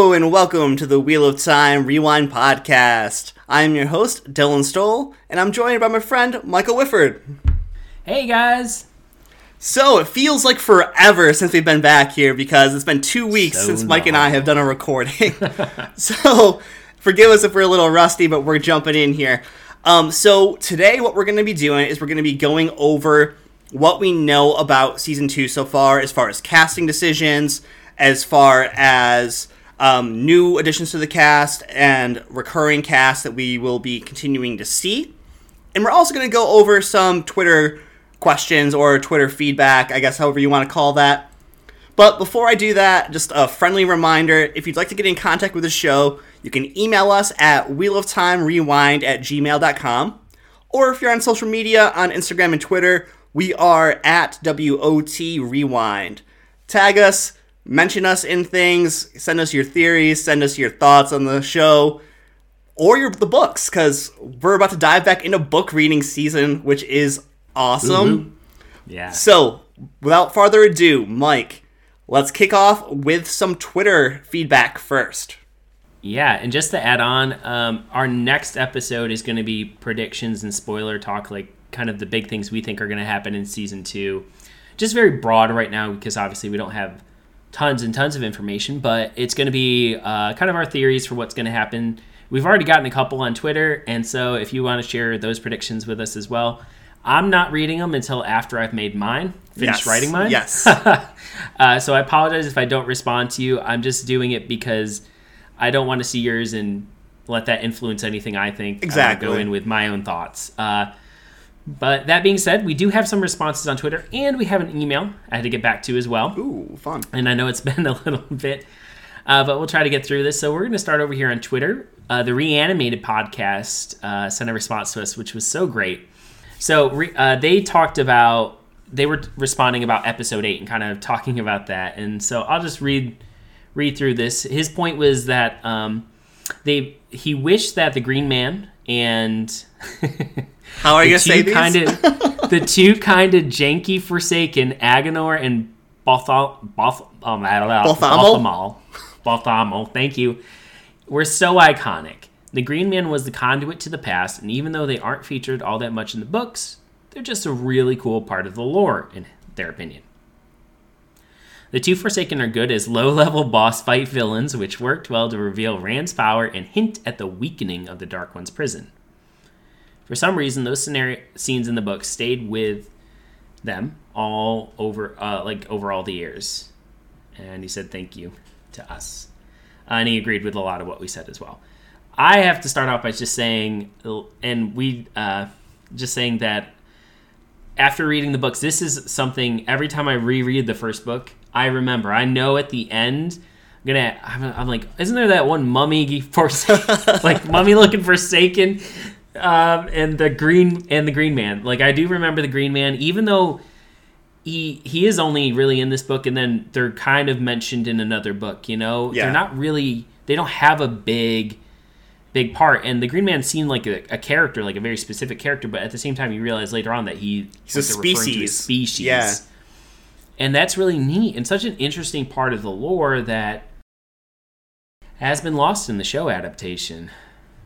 Hello and welcome to the Wheel of Time Rewind podcast. I'm your host, Dylan Stoll, and I'm joined by my friend, Michael Whifford. Hey guys! So, it feels like forever since we've been back here because it's been two weeks So since Mike and I have done a recording. so, forgive us if we're a little rusty, but we're jumping in here. Um, so, today, what we're going to be doing is we're going to be going over what we know about season two so far, as far as casting decisions, as far as um, new additions to the cast, and recurring cast that we will be continuing to see. And we're also going to go over some Twitter questions or Twitter feedback, I guess, however you want to call that. But before I do that, just a friendly reminder if you'd like to get in contact with the show, you can email us at wheeloftimerewind at gmail.com. Or if you're on social media, on Instagram and Twitter, we are at WOT Rewind. Tag us, mention us in things, send us your theories, send us your thoughts on the show or your the books because we're about to dive back into book reading season, which is awesome. Yeah. So, without further ado, Mike, let's kick off with some Twitter feedback first. Yeah, and just to add on, um, our next episode is going to be predictions and spoiler talk, like kind of the big things we think are going to happen in season two. Just very broad right now because obviously we don't have tons and tons of information, but it's going to be uh, kind of our theories for what's going to happen. We've already gotten a couple on Twitter, and so if you want to share those predictions with us as well, I'm not reading them until after I've made mine, finished Yes, writing mine. yes. uh, so I apologize if I don't respond to you. I'm just doing it because I don't want to see yours and let that influence anything I think. I Exactly. go in with my own thoughts. Uh, but that being said, we do have some responses on Twitter, and we have an email I had to get back to as well. Ooh, fun. And I know it's been a little bit, uh, but we'll try to get through this. So we're going to start over here on Twitter. Uh, the Reanimated podcast uh, sent a response to us, which was so great. So re- uh, they talked about they were responding about episode eight and kind of talking about that. And so I'll just read read through this. His point was that um, they he wished that the Green Man and How are you going to say two these? kind of the two kind of janky Forsaken Aginor and Bothal Both um I don't know thank you were so iconic. The Green Man was the conduit to the past, and even though they aren't featured all that much in the books, they're just a really cool part of the lore, in their opinion. The two Forsaken are good as low level boss fight villains, which worked well to reveal Rand's power and hint at the weakening of the Dark One's prison. For some reason, those scenario scenes in the book stayed with them all over, uh, like over all the years. And he said thank you to us, Uh, and he agreed with a lot of what we said as well. I have to start off by just saying, and we uh, just saying that after reading the books, this is something every time I reread the first book, I remember. I know at the end, I'm gonna. I'm, I'm like, isn't there that one mummy forsaken, like mummy looking forsaken, um, and the green and the green man. Like I do remember the green man, even though he he is only really in this book, and then they're kind of mentioned in another book. You know, Yeah. they're not really. They don't have a big big part. And the Green Man seemed like a, a character, like a very specific character, but at the same time, you realize later on that he He's a species. as species. Yeah. And that's really neat and such an interesting part of the lore that has been lost in the show adaptation.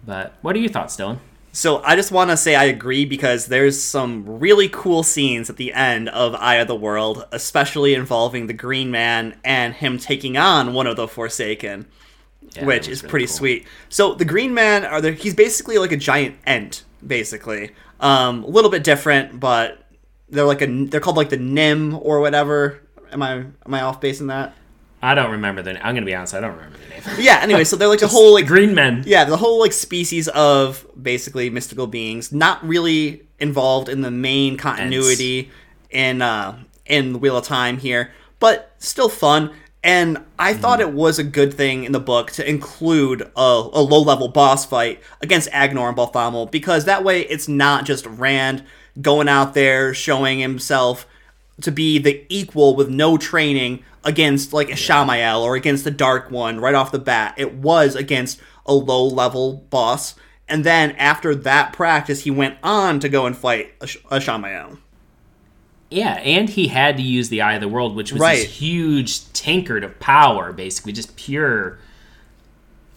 But what are your thoughts, Dylan? So I just want to say I agree because there's some really cool scenes at the end of Eye of the World, especially involving the Green Man and him taking on one of the Forsaken, Yeah, which is really pretty cool. sweet. So the Green Man are there? He's basically like a giant ent, basically. Um, a little bit different, but they're like a they're called like the Nym or whatever. Am I am I off base in that? I don't remember the. I'm gonna be honest. I don't remember the name. Yeah. Anyway, so they're like a whole like Green Men. yeah, the whole like species of basically mystical beings, not really involved in the main continuity in uh in the Wheel of Time here, but still fun. And I thought it was a good thing in the book to include a, a low level boss fight against Aginor and Balthamel because that way it's not just Rand going out there showing himself to be the equal with no training against like Ishamael or against the Dark One right off the bat. It was against a low level boss. And then after that practice, he went on to go and fight a, Ishamael. Yeah, and he had to use the Eye of the World, which was Right. this huge tankard of power, basically just pure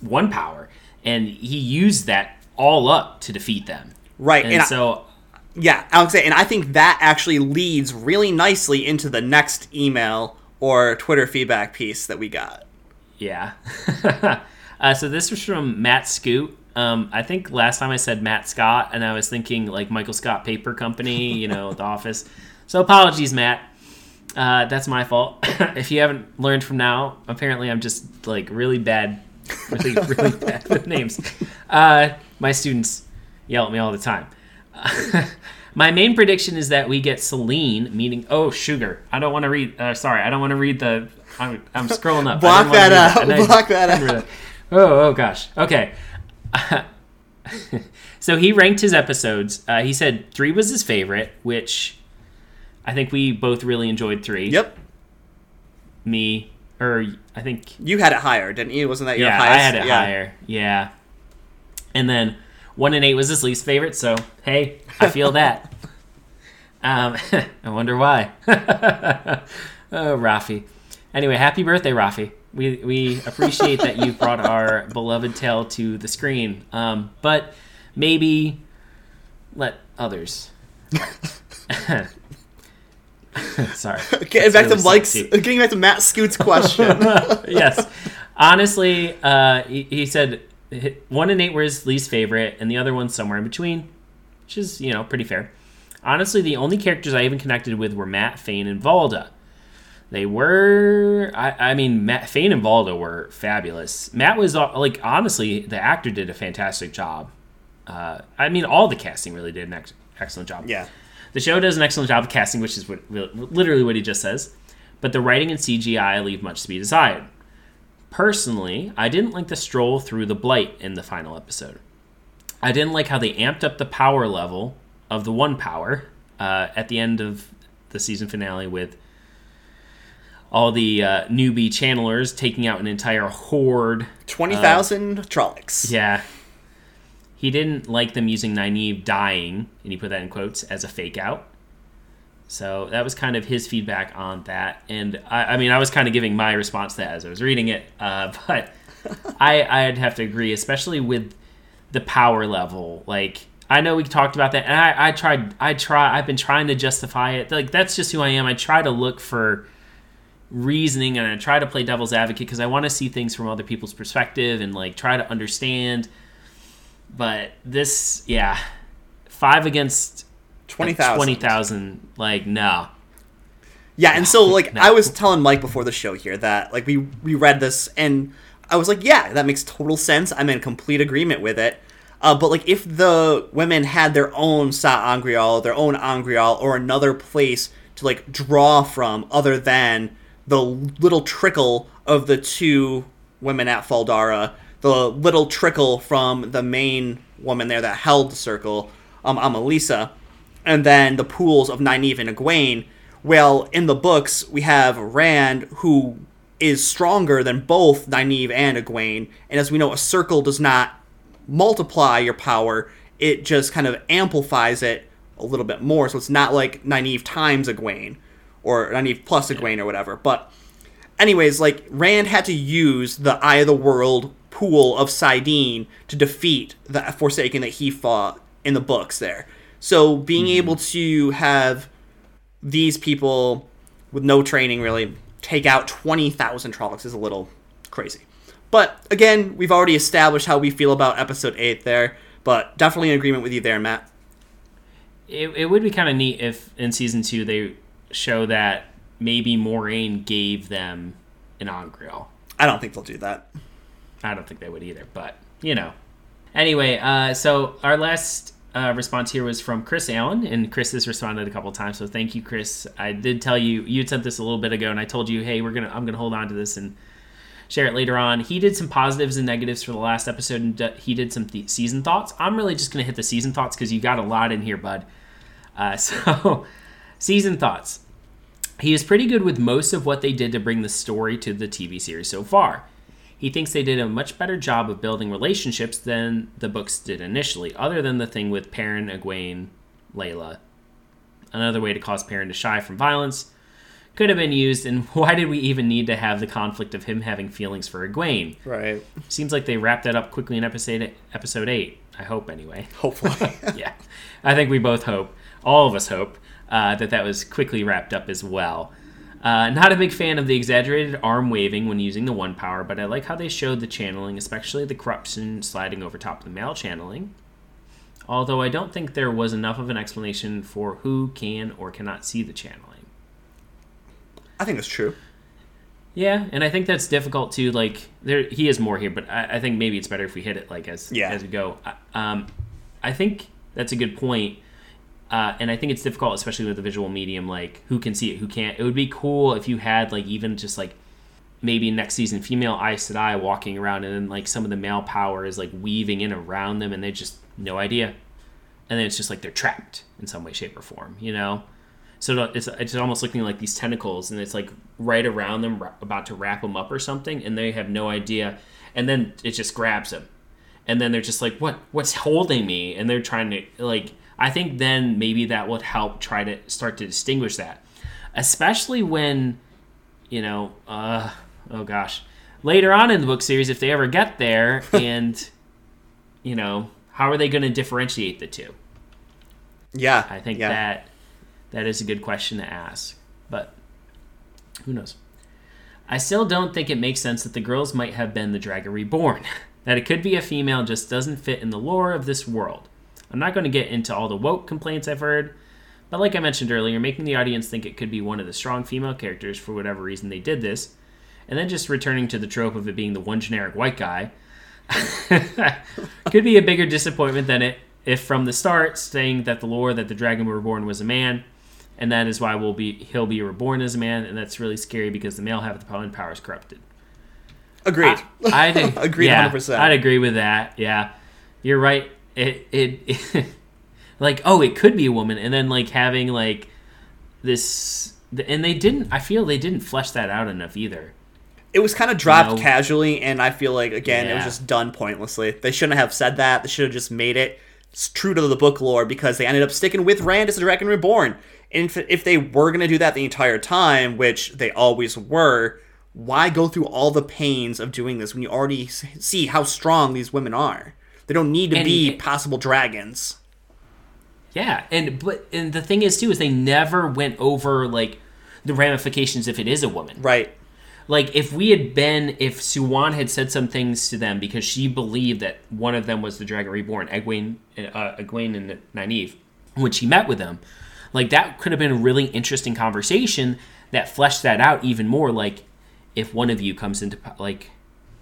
one power, and he used that all up to defeat them. Right, and, and so Yeah, Alex, and I think that actually leads really nicely into the next email or Twitter feedback piece that we got. Yeah. uh, so this was from Matt Scoot. Um, I think last time I said Matt Scott, and I was thinking like Michael Scott Paper Company, you know, The Office. So apologies, Matt. Uh, that's my fault. if you haven't learned from now, apparently I'm just like really bad, really, really bad with names. Uh, my students yell at me all the time. My main prediction is that we get Selene, meaning oh sugar. I don't want to read. Uh, sorry, I don't want to read the. I'm, I'm scrolling up. Block that out. Block that I out. Oh, oh gosh. Okay. so he ranked his episodes. Uh, he said three was his favorite, which I think we both really enjoyed three. Yep, Me, or I think you had it higher, didn't you? Wasn't that your yeah, highest? I had it Yeah. higher. Yeah. And then one and eight was his least favorite. So hey, I feel that. Um, I wonder why. oh, Rafi. Anyway, happy birthday, Rafi. We we appreciate that you brought our beloved tale to the screen. Um, but maybe let others. Sorry. Getting back really to Mike's, getting back to Matt Scoot's question. yes. Honestly, uh, he, he said one and eight were his least favorite, and the other one's somewhere in between, which is you know pretty fair. Honestly, the only characters I even connected with were Mat, Fain, and Valda. They were, I, I mean, Mat, Fain and Valda were fabulous. Mat was uh, like, honestly, the actor did a fantastic job. Uh, I mean, all the casting really did an ex- excellent job. yeah, The show does an excellent job of casting, which is what, literally what he just says. But the writing and CGI leave much to be desired. Personally, I didn't like the stroll through the blight in the final episode. I didn't like how they amped up the power level of the one power uh, at the end of the season finale with all the uh, newbie channelers taking out an entire horde twenty thousand Trollocs. yeah. He didn't like them using Nynaeve dying, and he put that in quotes, as a fake out. So that was kind of his feedback on that. And I, I mean, I was kind of giving my response to that as I was reading it. Uh, but I, I'd have to agree, especially with the power level. Like, I know we talked about that, and I, I tried, I try, I've been trying to justify it. Like, that's just who I am. I try to look for reasoning and I try to play devil's advocate because I want to see things from other people's perspective and like try to understand. But this, yeah, five against Twenty thousand. twenty thousand, like no, Yeah, and so like No. I was telling Mike before the show here that like we we read this and I was like, yeah, that makes total sense. I'm in complete agreement with it. Uh, but like if the women had their own sa'angreal, their own Angreal, or another place to like draw from other than the little trickle of the two women at Fal Dara, the little trickle from the main woman there that held the circle, um, Amalisa, and then the pools of Nynaeve and Egwene. Well, in the books, we have Rand, who is stronger than both Nynaeve and Egwene, and as we know, a circle does not multiply your power; it just kind of amplifies it a little bit more. So it's not like Nynaeve times Egwene, or Nynaeve plus Egwene, or whatever. But anyways, like Rand had to use the Eye of the World pool of saidin to defeat the Forsaken that he fought in the books there. So being able to have these people with no training really take out 20,000 Trollocs is a little crazy. But again, we've already established how we feel about episode 8 there, but definitely in agreement with you there, Matt. it, it would be kind of neat if in season two they show that maybe Moiraine gave them an angreal. I don't think they'll do that. I don't think they would either, but you know. Anyway, uh, so our last uh, response here was from Chris Allen, and Chris has responded a couple times. So thank you, Chris. I did tell you you sent this a little bit ago, and I told you, hey, we're gonna I'm gonna hold on to this and share it later on. He did some positives and negatives for the last episode, and he did some th- season thoughts. I'm really just gonna hit the season thoughts because you got a lot in here, bud. Uh, so season thoughts. He is pretty good with most of what they did to bring the story to the TV series so far. He thinks they did a much better job of building relationships than the books did initially, other than the thing with Perrin, Egwene, Laila. another way to cause Perrin to shy from violence, could have been used. And why did we even need to have the conflict of him having feelings for Egwene? Right. Seems like they wrapped that up quickly in episode episode eight. I hope anyway. Hopefully. yeah, I think we both hope, all of us hope, uh, that that was quickly wrapped up as well. Uh, not a big fan of the exaggerated arm waving when using the one power, but I like how they showed the channeling, especially the corruption sliding over top of the male channeling. Although I don't think there was enough of an explanation for who can or cannot see the channeling. I think that's true. Yeah, and I think that's difficult too. Like there, he is more here, but I, I think maybe it's better if we hit it like as Yeah. as we go. I- Um, I think that's a good point, uh, and I think it's difficult, especially with the visual medium. Like who can see it, who can't. It would be cool if you had like even just like maybe next season female Aes Sedai walking around, and then like some of the male power is like weaving in around them, and they just no idea, and then it's just like they're trapped in some way, shape, or form. You know. So it's, it's almost looking like these tentacles, and it's like right around them, about to wrap them up or something, and they have no idea. And then it just grabs them, and then they're just like, "What? What's holding me?" And they're trying to like. I think then maybe that would help try to start to distinguish that, especially when, you know, uh, oh gosh, later on in the book series, if they ever get there, and, you know, how are they going to differentiate the two? Yeah. I think yeah. that that is a good question to ask, but who knows? I still don't think it makes sense that the girls might have been the Dragon Reborn. that it could be a female just doesn't fit in the lore of this world. I'm not going to get into all the woke complaints I've heard, but like I mentioned earlier, making the audience think it could be one of the strong female characters for whatever reason they did this, and then just returning to the trope of it being the one generic white guy, could be a bigger disappointment than it if from the start saying that the lore that the dragon reborn was a man and that is why we'll be he'll be reborn as a man and that's really scary because the male half of the power power is corrupted Agreed. I, I'd, Agreed yeah, 100%. I'd agree with that. Yeah, you're right. It, it, like, oh, it could be a woman, and then like having like this, and they didn't. I feel they didn't flesh that out enough either. it was kind of dropped casually, and I feel like again it was just done pointlessly. They shouldn't have said that. They should have just made it s- true to the book lore because they ended up sticking with Rand as the Dragon Reborn. And if, if they were gonna do that the entire time, which they always were, why go through all the pains of doing this when you already see how strong these women are? They don't need to And be it- possible dragons. Yeah, and but and the thing is too is they never went over like the ramifications if it is a woman. Right. Like if we had been, if Siuan had said some things to them because she believed that one of them was the Dragon Reborn, Egwene, uh, Egwene and Nynaeve, when she met with them, like that could have been a really interesting conversation that fleshed that out even more. Like if one of you comes into like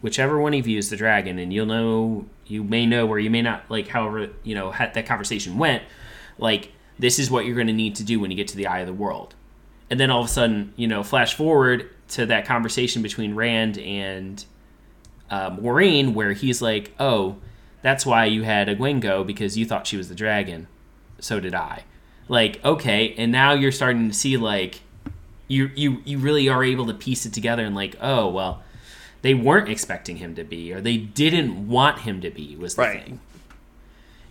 whichever one of you is the dragon, and you'll know, you may know, or you may not, like however you know how that conversation went. Like this is what you're going to need to do when you get to the eye of the world and then all of a sudden, you know, flash forward to that conversation between Rand and uh, Moiraine, where he's like, "Oh, that's why you had Egwene go because you thought she was the dragon. So did I." Like, okay, and now you're starting to see like you you you really are able to piece it together and like, oh well, they weren't expecting him to be, or they didn't want him to be was the Right. thing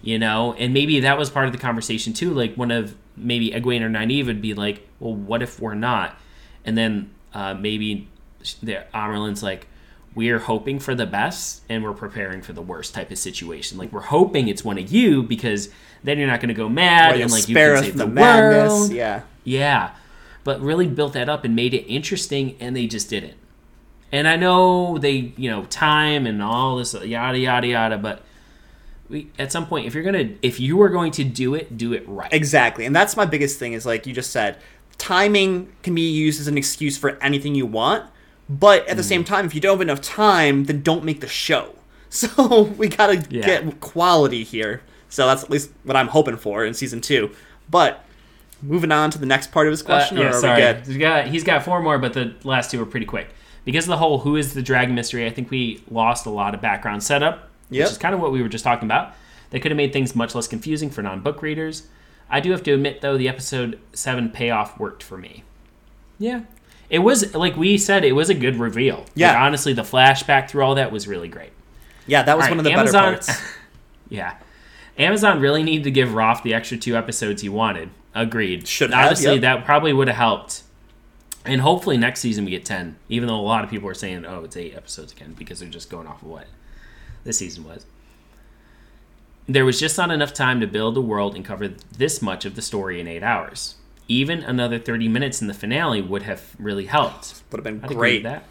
you know and maybe that was part of the conversation too like one of maybe Egwene or Nynaeve would be like well what if we're not and then uh, maybe the Amyrlin's like we're hoping for the best and we're preparing for the worst type of situation like we're hoping it's one of you because then you're not going to go mad and like you can save the the madness. world Yeah. yeah, but really built that up and made it interesting, and they just didn't. And I know they, you know, time and all this yada yada yada, but we at some point, if you're gonna, if you are going to do it, do it right. Exactly. And that's my biggest thing is like you just said, timing can be used as an excuse for anything you want, but at the Mm. same time, if you don't have enough time, then don't make the show. So we gotta Yeah. get quality here. So that's at least what I'm hoping for in season two. But moving on to the next part of his Uh, question, or yeah, sorry. He's got, he's got four more, but the last two were pretty quick. Because of the whole who is the dragon mystery, I think we lost a lot of background setup, Yep. which is kind of what we were just talking about. They could have made things much less confusing for non book readers. I do have to admit, though, the episode 7 payoff worked for me. Yeah. It was, like we said, it was a good reveal. Like, Yeah. honestly, the flashback through all that was really great. Yeah, that was All one of the Amazon- better parts. yeah. Amazon really needed to give Roth the extra two episodes he wanted. Agreed. Should have, Honestly, yep. that probably would have helped. And hopefully next season we get 10, even though a lot of people are saying, oh, it's eight episodes again because they're just going off of what this season was. There was just not enough time to build a world and cover this much of the story in eight hours. Even another 30 minutes in the finale would have really helped. Would have been I'd great. that.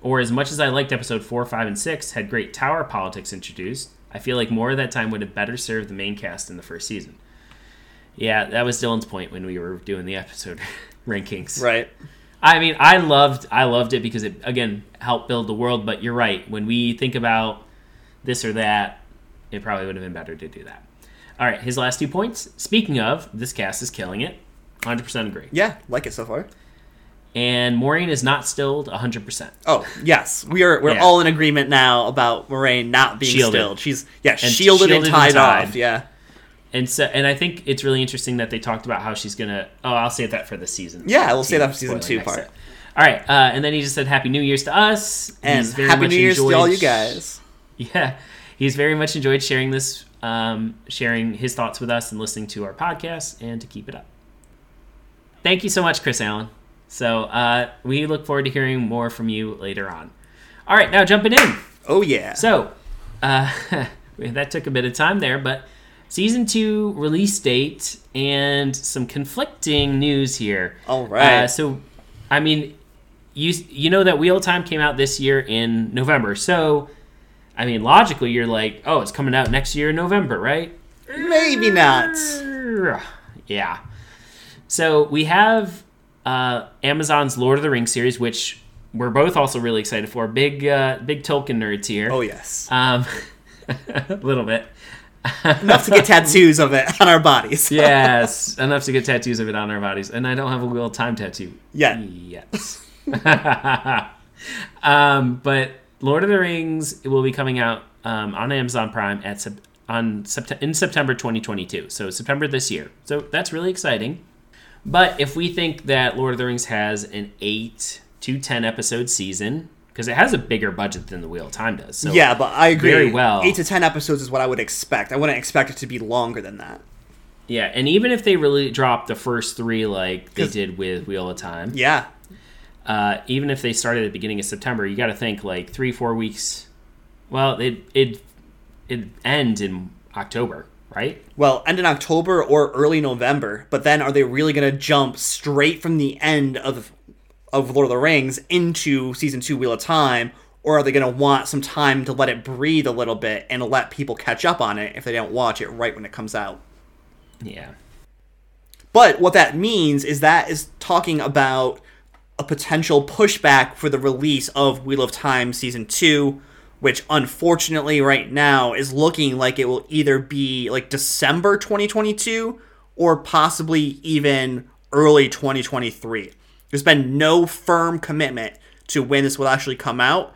Or as much as I liked episode four, five, and six had great tower politics introduced, I feel like more of that time would have better served the main cast in the first season. Yeah, that was Dylan's point when we were doing the episode rankings. Right. I mean, I loved I loved it because it again helped build the world. But you're right. When we think about this or that, it probably would have been better to do that. All right, his last two points. Speaking of, this cast is killing it. 100% agree. Yeah, like it so far. And Moiraine is not stilled 100%. Oh yes, we are. We're Yeah. all in agreement now about Moiraine not being Shielded. stilled. She's yeah, And shielded, and shielded and tied, tied. off. Yeah. And so, and I think it's really interesting that they talked about how she's gonna. Oh, I'll save that for the season. Yeah, we'll save that for season two part. set. All right, uh, and then he just said Happy New Year's to us. And happy much New Year's to all you guys. Yeah, he's very much enjoyed sharing this, um, sharing his thoughts with us, and listening to our podcast, and to keep it up. Thank you so much, Chris Allen. So uh, we look forward to hearing more from you later on. All right, now jumping in. Oh yeah. So, uh, that took a bit of time there, but season two release date and some conflicting news here. All right. Uh, so, I mean, you you know that Wheel of Time came out this year in November. So, I mean, logically, you're like, oh, it's coming out next year in November, right? Maybe not. Yeah. So we have uh, Amazon's Lord of the Rings series, which we're both also really excited for. Big, uh, big Tolkien nerds here. Oh yes. Um, a little bit. Enough to get tattoos of it on our bodies. yes, enough to get tattoos of it on our bodies, and I don't have a Wheel of Time tattoo Yeah. Yes. um, but Lord of the Rings will be coming out um, on Amazon Prime at sep- on sept- in September 2022. So September this year. So that's really exciting. But if we think that Lord of the Rings has an eight to ten episode season, because it has a bigger budget than the Wheel of Time does. So yeah, but I agree. Very well. Eight to ten episodes is what I would expect. I wouldn't expect it to be longer than that. Yeah, and even if they really drop the first three like they did with Wheel of Time, Yeah. uh, even if they started at the beginning of September, you got to think like three, four weeks. Well, it it it ends in October, right? Well, end in October or early November. But then, are they really going to jump straight from the end of of Lord of the Rings into season two Wheel of Time, or are they going to want some time to let it breathe a little bit and let people catch up on it if they don't watch it right when it comes out? Yeah, But what that means is that is talking about a potential pushback for the release of Wheel of Time Season 2, which unfortunately right now is looking like it will either be like December 2022 or possibly even early 2023. There's been no firm commitment to when this will actually come out.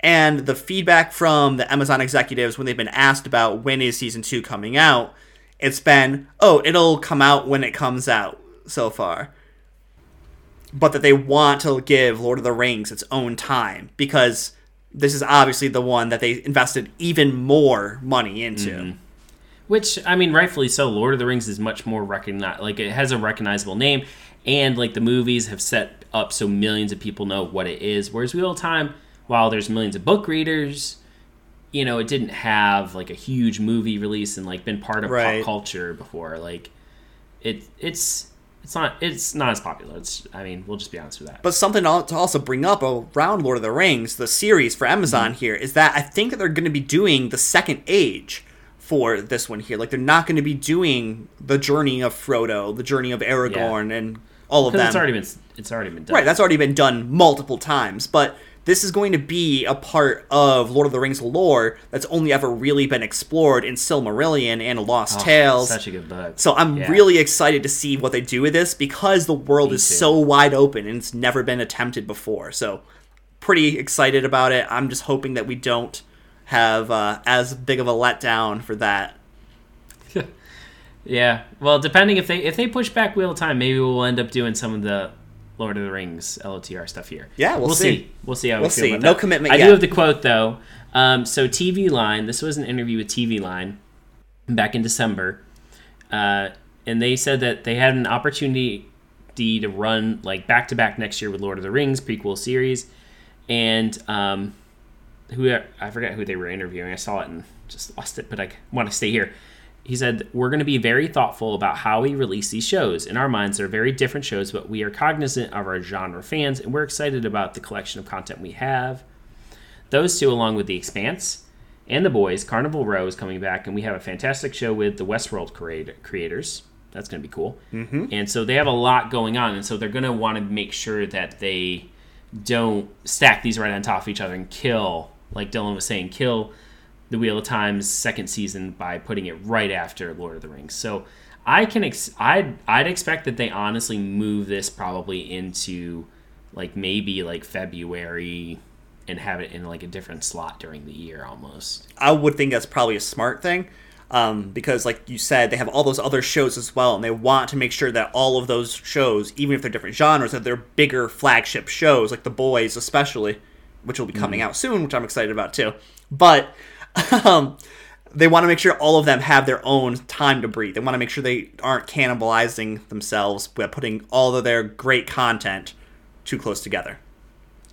And the feedback from the Amazon executives when they've been asked about when is season two coming out, it's been, oh, it'll come out when it comes out so far. But that they want to give Lord of the Rings its own time because this is obviously the one that they invested even more money into. Mm-hmm. which I mean, rightfully so. Lord of the Rings is much more recognized. Like it has a recognizable name, and like the movies have set up so millions of people know what it is. Whereas Wheel of Time, while there's millions of book readers, you know, it didn't have like a huge movie release and like been part of Right. pop culture before. Like it, it's it's not it's not as popular. It's I mean, we'll just be honest with that. But something to also bring up around Lord of the Rings, the series for Amazon Mm-hmm. here, is that I think that they're going to be doing the second age for this one here. Like they're not going to be doing the journey of Frodo, the journey of Aragorn, and all of them. It's already been it's already been done. Right, that's already been done multiple times, but this is going to be a part of Lord of the Rings lore that's only ever really been explored in Silmarillion and Lost Oh, Tales. Such a good book. So I'm Yeah. really excited to see what they do with this because the world Me is too. so wide open and it's never been attempted before. So pretty excited about it. I'm just hoping that we don't have uh, as big of a letdown for that. Yeah. Well, depending if they if they push back Wheel of Time, maybe we'll end up doing some of the Lord of the Rings LOTR stuff here. Yeah, we'll see. see. We'll see how We'll we feel see. No that. commitment I yet. do have the quote though. Um, so TV Line. This was an interview with TV Line back in December. Uh, and they said that they had an opportunity to run like back to back next year with Lord of the Rings prequel series, and um, who I forget who they were interviewing. I saw it and just lost it, but I want to stay here. He said, We're going to be very thoughtful about how we release these shows. In our minds, they're very different shows, but we are cognizant of our genre fans and we're excited about the collection of content we have. Those two, along with The Expanse and The Boys, Carnival Row is coming back, and we have a fantastic show with the Westworld creators. That's going to be cool. Mm-hmm. And so they have a lot going on, and so they're going to want to make sure that they don't stack these right on top of each other and kill, like Dylan was saying, kill the Wheel of Time's second season by putting it right after Lord of the Rings. So I can ex- I'd I'd expect that they honestly move this probably into like maybe like February and have it in like a different slot during the year almost. I would think that's probably a smart thing. Um, because, like you said, they have all those other shows as well, and they want to make sure that all of those shows, even if they're different genres, that they're bigger flagship shows, like The Boys, especially, which will be coming mm. out soon, which I'm excited about too. But um, they want to make sure all of them have their own time to breathe. They want to make sure they aren't cannibalizing themselves by putting all of their great content too close together.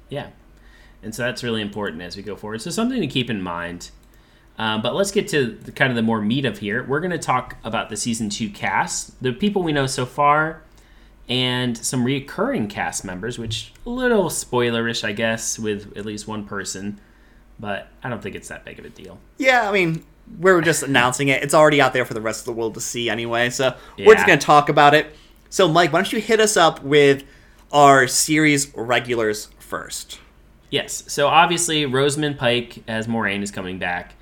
Yeah. And so that's really important as we go forward. So something to keep in mind. Um, but let's get to the, kind of the more meat of here. We're going to talk about the season two cast, the people we know so far, and some recurring cast members, which a little spoilerish, I guess, with at least one person but I don't think it's that big of a deal. Yeah, I mean, we're just announcing it. It's already out there for the rest of the world to see anyway, so yeah. we're just going to talk about it. So, Mike, why don't you hit us up with our series regulars first? Yes. So, obviously, Rosamund Pike as Moiraine is coming back.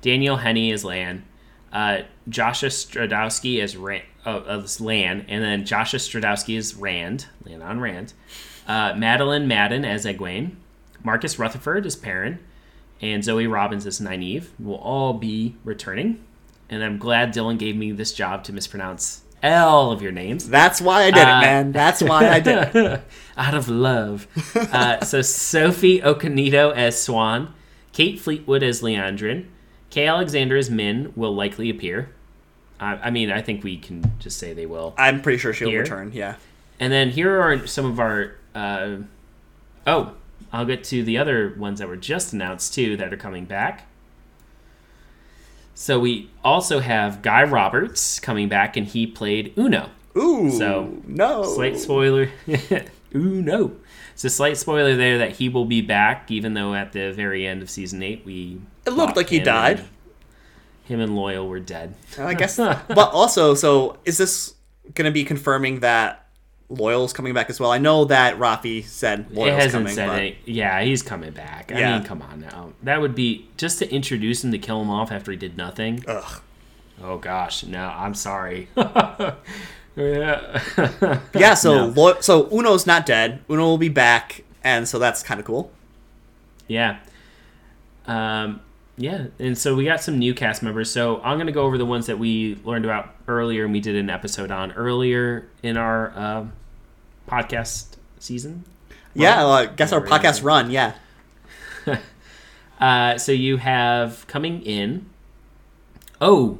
Daniel Henney as Lan. Uh, Joshua Stradowski as Rand, uh, as Lan, and then Joshua Stradowski as Rand, Lan on Rand. Uh, Madeleine Madden as Egwene. Marcus Rutherford as Perrin and Zoe Robbins as Nynaeve will all be returning. And I'm glad Dylan gave me this job to mispronounce all of your names. That's why I did uh, it, man. That's why I did it. Out of love. uh, so Sophie Okonedo as Siuan, Kate Fleetwood as Liandrin, Kae Alexander as Min will likely appear. I, I mean, I think we can just say they will. I'm pretty sure she'll here. return. Yeah. And then here are some of our. Uh, oh, I'll get to the other ones that were just announced too that are coming back. So we also have Guy Roberts coming back, and he played Uno. Ooh, so no, slight spoiler. Ooh, no. It's a slight spoiler there that he will be back, even though at the very end of season eight we. It looked like he died. And, him and Loial were dead. I guess, not. but also, so is this going to be confirming that Loial's coming back as well. I know that Rafi said Loial's it hasn't coming, said but... Any, yeah, he's coming back. I yeah. mean, come on now. That would be just to introduce him to kill him off after he did nothing. Ugh. Oh gosh, no, I'm sorry. yeah. yeah. So no. Lo- so Uno's not dead. Uno will be back, and so that's kind of cool. Yeah. Um. Yeah, and so we got some new cast members. So I'm going to go over the ones that we learned about earlier, and we did an episode on earlier in our uh, podcast season. Yeah, well, I guess our podcast run. Yeah. uh, so you have coming in. Oh,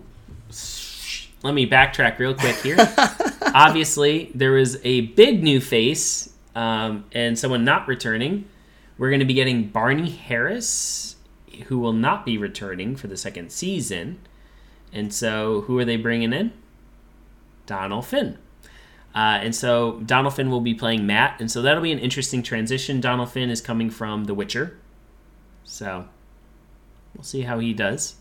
let me backtrack real quick here. Obviously, there is a big new face um, and someone not returning. We're going to be getting Barney Harris, who will not be returning for the second season. And so, who are they bringing in? Donald Finn. Uh, and so Donald Finn will be playing Mat, and so that'll be an interesting transition. Donald Finn is coming from The Witcher, so we'll see how he does.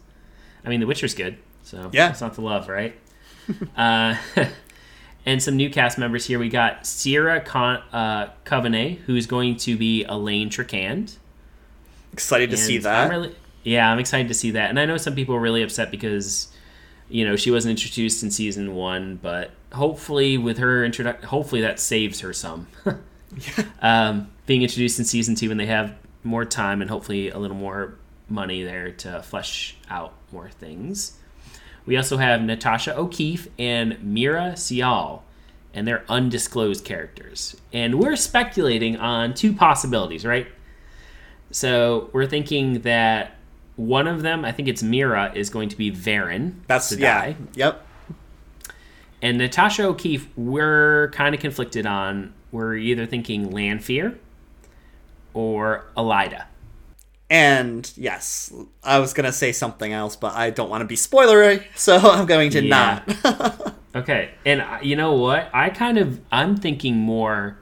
I mean, The Witcher's good, so yeah, it's not the love, right? uh, and some new cast members here. We got Sierra Con- uh, Coveney, who's going to be Elayne Trakand. Excited to see that. I'm really, yeah, I'm excited to see that. And I know some people are really upset because you know she wasn't introduced in season one, but hopefully with her introduction, hopefully that saves her some. yeah. um, being introduced in season two, and they have more time and hopefully a little more money there to flesh out more things. We also have Natasha O'Keeffe and Meera Syal, and they're undisclosed characters. And we're speculating on two possibilities, right? So we're thinking that one of them, I think it's Meera, is going to be Verin. That's the guy. yeah. Yep And Natasha O'Keeffe, we're kind of conflicted on. We're either thinking Lanfear or Elaida. And yes, I was gonna say something else, but I don't want to be spoilery, so I'm going to Yeah. not. Okay, and uh, you know what? I kind of I'm thinking more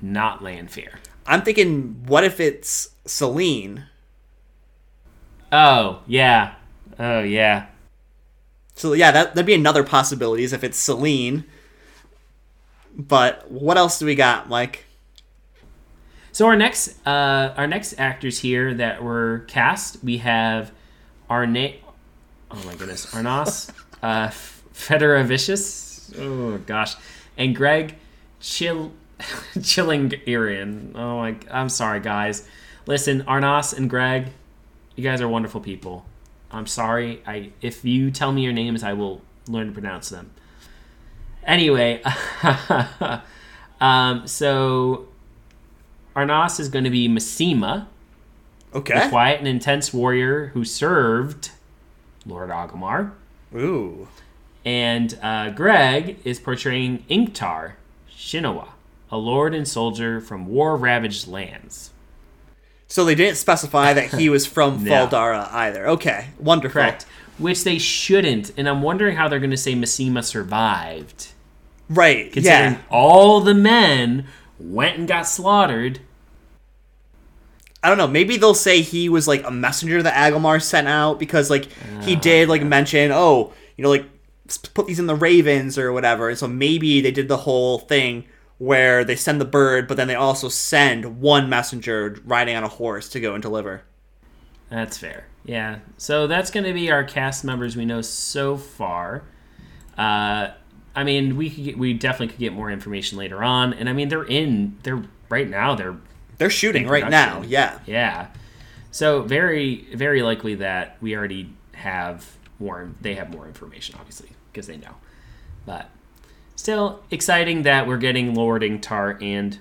not Lanfear. I'm thinking, what if it's Selene? Oh yeah, oh yeah. So yeah, that that'd be another possibility is if it's Selene. But what else do we got, Mike? So our next uh, our next actors here that were cast, we have Arne. Oh my goodness, Arnas uh, Fedaravičius. Oh gosh, and Greg Chill chilling Chillingirian. Oh my, I'm sorry guys. Listen, Arnas and Greg, you guys are wonderful people. I'm sorry. I if you tell me your names, I will learn to pronounce them. Anyway, um, so Arnas is going to be Masema, the Okay. quiet and intense warrior who served Lord Agelmar. Ooh. And uh, Greg is portraying Ingtar Shinowa, a lord and soldier from war ravaged lands. So they didn't specify that he was from No. Fal Dara either. Okay, wonderful. Correct. Which they shouldn't. And I'm wondering how they're going to say Masema survived. Right. Considering Yeah. all the men went and got slaughtered. I don't know. Maybe they'll say he was like a messenger that Agelmar sent out because like he ah, did like mention, oh, you know, like put these in the ravens or whatever. And so maybe they did the whole thing where they send the bird, but then they also send one messenger riding on a horse to go and deliver. That's fair. Yeah. So that's going to be our cast members we know so far. Uh, I mean, we could get, we definitely could get more information later on, and I mean they're in they're right now they're They're shooting right now. Yeah. yeah. So very very likely that we already have more. They have more information, obviously, because they know. But still exciting that we're getting Lord Ingtar and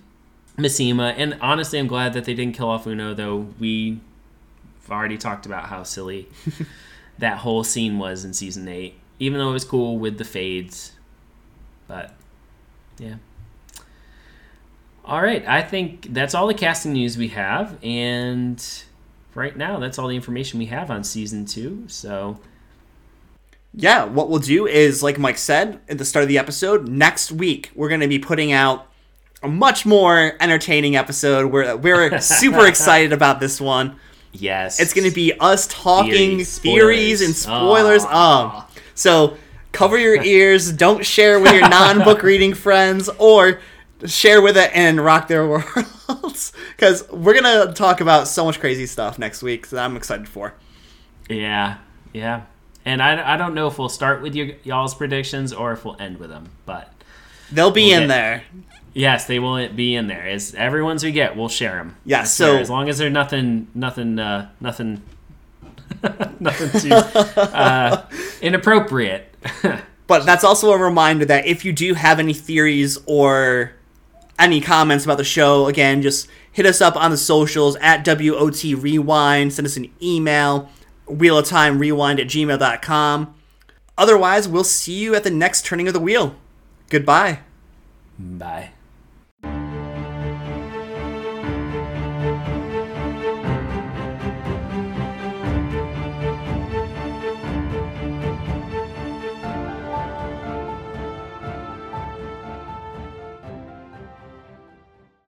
Masema, and honestly, I'm glad that they didn't kill off Uno. Though we have already talked about how silly that whole scene was in season eight, even though it was cool with the fades. But yeah. All right, I think that's all the casting news we have, and right now that's all the information we have on season two. So Yeah, what we'll do is, like Mike said at the start of the episode, next week we're going to be putting out a much more entertaining episode. We're, we're super excited about this one. yes, It's going to be us talking Theories, theories, and spoilers. spoilers. Um, so cover your ears. Don't share with your non-book reading friends, or share with it and rock their worlds. Because we're gonna talk about so much crazy stuff next week that I'm excited for. yeah, yeah. And I, I don't know if we'll start with your y'all's predictions or if we'll end with them, but They'll be Okay. in there. yes, they will be in there. As every ones we get, we'll share them. Yeah, so- as long as they're nothing, nothing, uh, nothing, nothing too uh, inappropriate. But that's also a reminder that if you do have any theories or any comments about the show, again, just hit us up on the socials at WOT Rewind. Send us an email, wheel of time rewind at gmail.com. Otherwise, we'll see you at the next turning of the wheel. Goodbye. Bye.